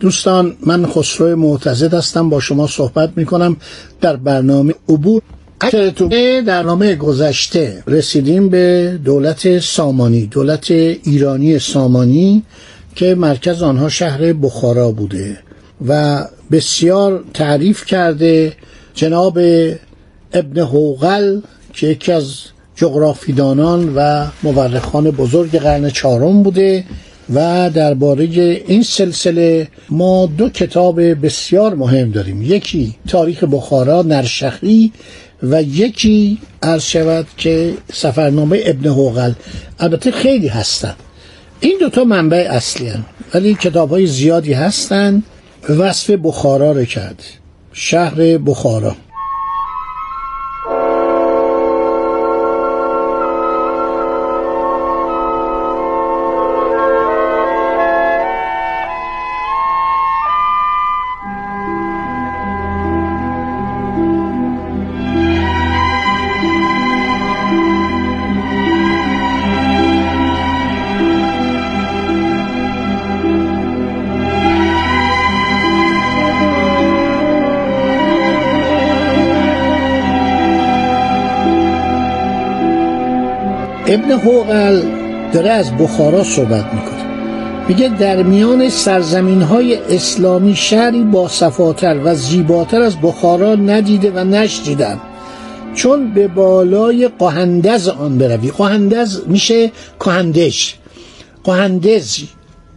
دوستان من خسرو معتزد هستم. با شما صحبت می کنم در برنامه عبور. در نامه گذشته رسیدیم به دولت سامانی دولت ایرانی سامانی که مرکز آنها شهر بخارا بوده و بسیار تعریف کرده جناب ابن حوغل که یکی از جغرافیدانان و مورخان بزرگ قرن چهارم بوده. و درباره این سلسله ما دو کتاب بسیار مهم داریم. یکی تاریخ بخارا نرشخی و یکی عرض شود که سفرنامه ابن حوغل البته خیلی هستن. این دوتا منبع اصلی هن. ولی کتاب های زیادی هستن. وصف بخارا رو کرد. شهر بخارا. ابن حوقل داره از بخارا صحبت می‌کنه. میگه در میان سرزمین های اسلامی شهری با صفاتر و زیباتر از بخارا ندیده و نشدیدم چون به بالای قهندز آن بروی. قهندز میشه کهندش. قهندز.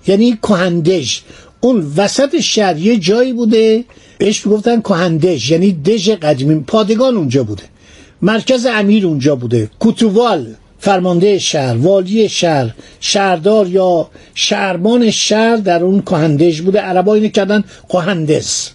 یعنی کهندش. اون وسط شهر یه جایی بوده. بهش می‌گفتن کهندش. یعنی دژ قدیمی. پادگان اونجا بوده. مرکز امیر اونجا بوده. کوتووال فرمانده شهر والی شهر شهردار یا شهرمان شهر در اون کهندش بوده. عربا اینو کردن قهندز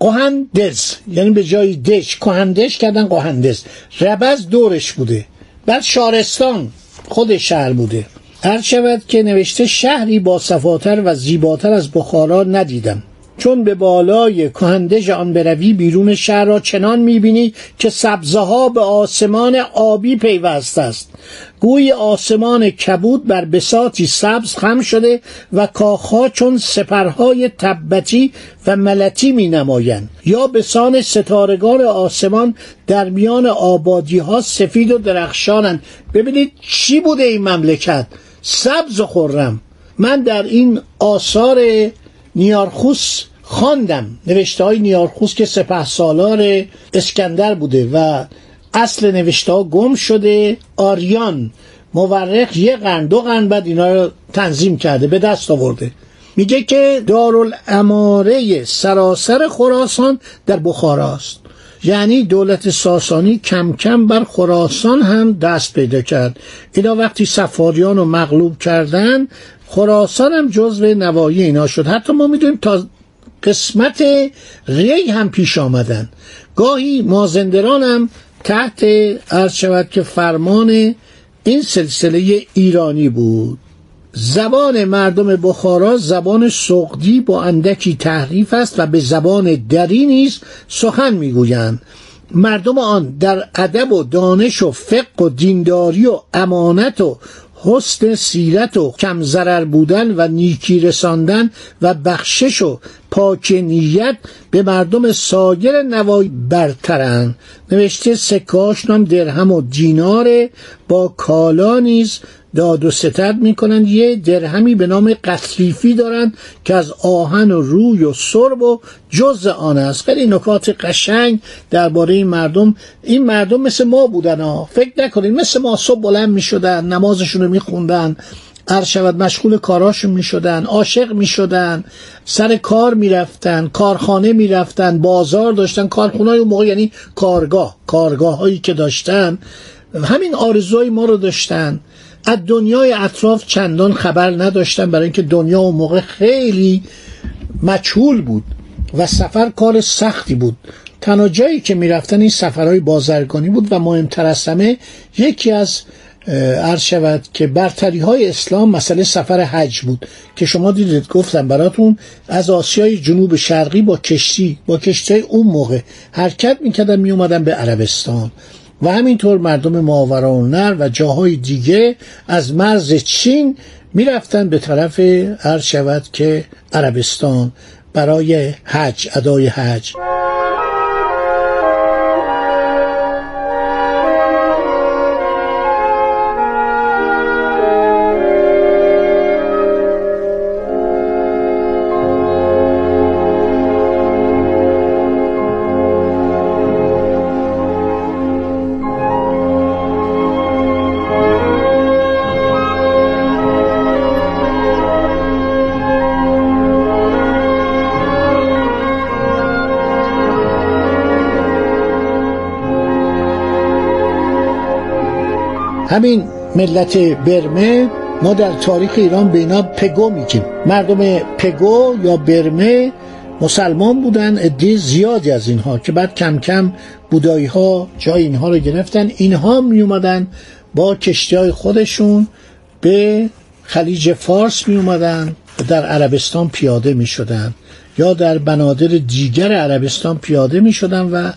قهندز یعنی به جای دش کهندش کردن قهندز ربز دورش بوده. بعد شارستان خود شهر بوده. هر شود که نوشته شهری با صفاتر و زیباتر از بخارا ندیدم. چون به بالای کهندج آن بروی بیرون شهر را چنان می‌بینی که سبزه ها به آسمان آبی پیوسته است. گوی آسمان کبود بر بساتی سبز خم شده و کاخها چون سپرهای تبتی و ملتی می نمایند یا بسان ستارگان آسمان در میان آبادی ها سفید و درخشانند. ببینید چی بوده این مملکت. سبز خورم. من در این آثار نیارخوس خواندم. نوشته های نیارخوس که سپه سالار اسکندر بوده و اصل نوشته ها گم شده. آریان مورخ یه قرن دو قرن بعد اینا رو تنظیم کرده به دست آورده. میگه که دارالاماره سراسر خراسان در بخاراست یعنی دولت ساسانی کم کم بر خراسان هم دست پیدا کرد. اینا وقتی سفاریان رو مغلوب کردن خراسان هم جزو نوایی اینا شد. حتی ما می‌دونیم تا قسمت ری هم پیش آمدن. گاهی مازندران هم تحت عرض شود که فرمان این سلسله ایرانی بود. زبان مردم بخارا زبان سقدی با اندکی تحریف است و به زبان دری نیز سخن می‌گویند. مردم آن در ادب و دانش و فقه و دینداری و امانت و حسن سیرت و کم ضرر بودن و نیکی رساندن و بخشش و پاک نیت به مردم سایر نوای برترن. نوشته سکاش نام درهم و دیناره با کالا نیز داد و ستد می‌کنند. یه درهمی به نام قطریفی دارند که از آهن و روی و سرب و جز آن است. خیلی نکات قشنگ درباره این مردم. این مردم مثل ما بودن ها. فکر نکنید مثل ما صبح بلند می‌شدن نمازشون رو میخوندن عرض شود مشغول کاراشون می شدن عاشق می شدن سر کار می رفتن کارخانه می رفتن بازار داشتن کارخونه های موقع یعنی کارگاه کارگاه هایی که داشتن. همین آرزوهای ما رو داشتن. از دنیای اطراف چندان خبر نداشتن برای اینکه دنیا اون موقع خیلی مجهول بود و سفر کار سختی بود. تنها جایی که می‌رفتن این سفرهای بازرگانی بود و مهمتر از همه یکی از عرض شود که برتری های اسلام مسئله سفر حج بود که شما دیدید گفتم براتون از آسیای جنوب شرقی با کشتی با کشتی اون موقع حرکت می‌کردن میومدن به عربستان. و همینطور مردم ماورانر و جاهای دیگه از مرز چین می‌رفتن به طرف عرض شود که عربستان برای حج ادای حج. همین ملت برمه ما در تاریخ ایران به اینا پگو میگیم. مردم پگو یا برمه مسلمان بودن عده زیادی از اینها که بعد کم کم بودایی ها جای اینها رو گرفتن. اینها می اومدن با کشتی های خودشون به خلیج فارس می اومدن در عربستان پیاده می شدن یا در بنادر دیگر عربستان پیاده می شدن و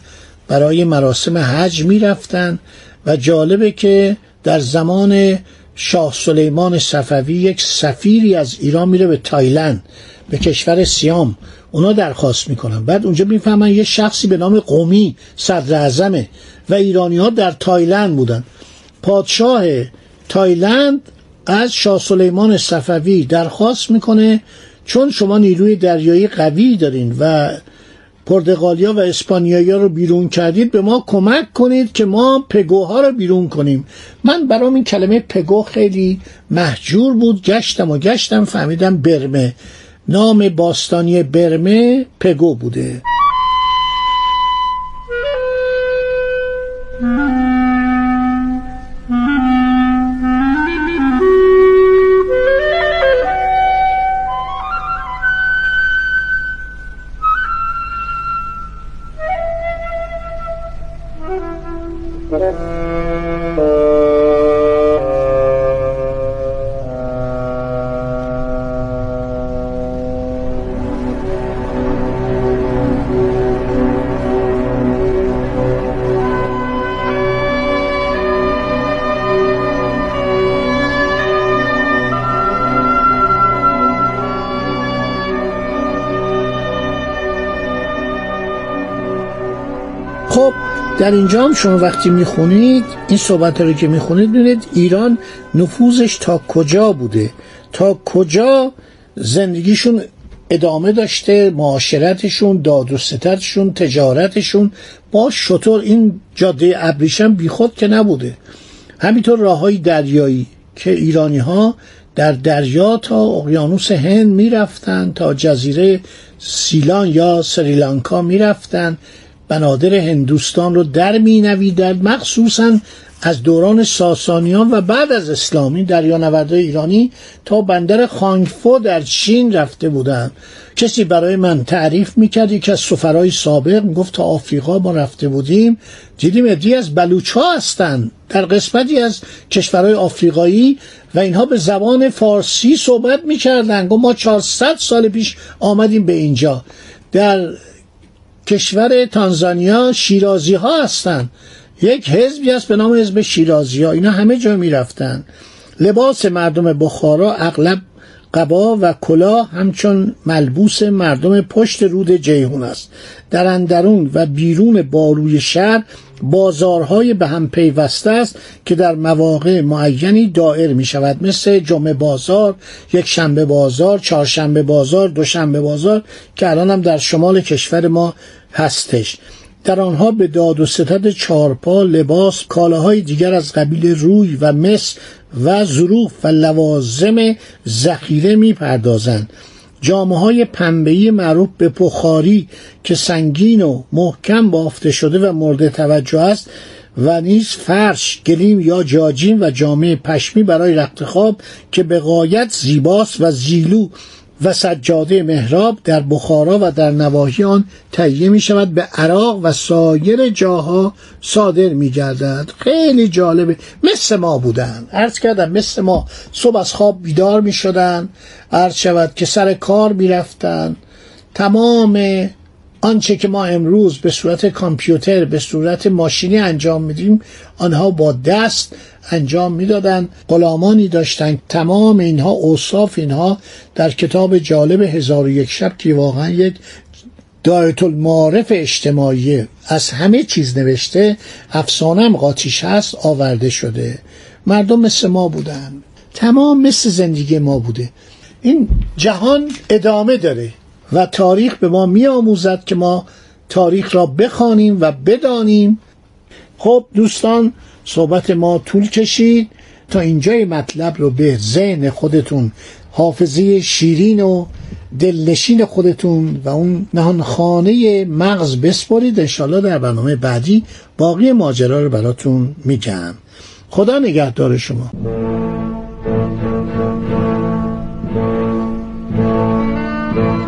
برای مراسم حج می رفتن و جالبه که در زمان شاه سلیمان صفوی یک سفیری از ایران میره به تایلند به کشور سیام. اونا درخواست می‌کنن. بعد اونجا می‌فهمن یه شخصی به نام قمی صدر اعظمه و ایرانی ها در تایلند بودن. پادشاه تایلند از شاه سلیمان صفوی درخواست می‌کنه چون شما نیروی دریایی قوی دارین و پرتغالیا و اسپانیایی رو بیرون کردید به ما کمک کنید که ما پگوها رو بیرون کنیم. من برام این کلمه پگو خیلی محجور بود گشتم و گشتم فهمیدم برمه. نام باستانی برمه پگو بوده. در اینجا هم شما وقتی می‌خونید این صحبت رو که می‌خونید ببینید ایران نفوذش تا کجا بوده؟ تا کجا زندگیشون ادامه داشته معاشرتشون داد و سترشون تجارتشون؟ با شطور این جاده ابریشم بیخود که نبوده. همینطور راه های دریایی که ایرانی ها در دریا تا اقیانوس هند می‌رفتن تا جزیره سیلان یا سریلانکا می‌رفتن. بنادر هندوستان رو در می نویدن مخصوصا از دوران ساسانیان و بعد از اسلامی دریانوردهای ایرانی تا بندر خانگفو در چین رفته بودند. کسی برای من تعریف می‌کرد یکی از سفرهای سابق می‌گفت تا آفریقا ما رفته بودیم. دیدیم ادی از بلوچ ها هستن در قسمتی از کشورهای آفریقایی و اینها به زبان فارسی صحبت می‌کردن گفت ما 400 سال پیش آمدیم به اینجا. در کشور تانزانیا شیرازی ها هستن. یک حزبی است به نام حزب شیرازی ها. اینا همه جا می‌رفتن. لباس مردم بخارا اغلب قبا و کلاه همچون ملبوس مردم پشت رود جیهون است. در اندرون و بیرون باروی شهر بازارهای به هم پیوسته است که در مواقع معینی دائر می شود. مثل جمعه بازار یک شنبه بازار چهارشنبه بازار دوشنبه بازار که الان هم در شمال کشور ما هستش. در آنها به داد و ستد چارپا لباس کالاهای دیگر از قبیل روی و مس و ظروف و لوازم ذخیره می‌پردازند. جامعه های پنبهی معروف به پخاری که سنگین و محکم بافته شده و مورد توجه است و نیز فرش گلیم یا جاجین و جامعه پشمی برای رخت خواب که به قایت زیباست و زیلو و سجاده محراب در بخارا و در نواحی آن تهیه می شود به عراق و سایر جاها صادر می گردد خیلی جالبه. مثل ما بودن. عرض کردم مثل ما. صبح از خواب بیدار می شدن عرض شود که سر کار می رفتن تمام آنچه که ما امروز به صورت کامپیوتر به صورت ماشینی انجام میدیم آنها با دست انجام می‌دادند غلامانی داشتند. تمام اینها اوصاف اینها در کتاب جالب هزار و یک شب که واقعا یک دایت المعارف اجتماعی از همه چیز نوشته افسانم قاطیش هست آورده شده. مردم مثل ما بودن. تمام مثل زندگی ما بوده. این جهان ادامه داره. و تاریخ به ما می آموزد که ما تاریخ را بخوانیم و بدانیم. خب دوستان صحبت ما طول کشید. تا اینجای مطلب رو به ذهن خودتون حافظه شیرین و دلنشین خودتون و اون نهانخانه مغز بسپرید. انشالله در برنامه بعدی باقی ماجرا رو براتون میگم. خدا نگهدار شما.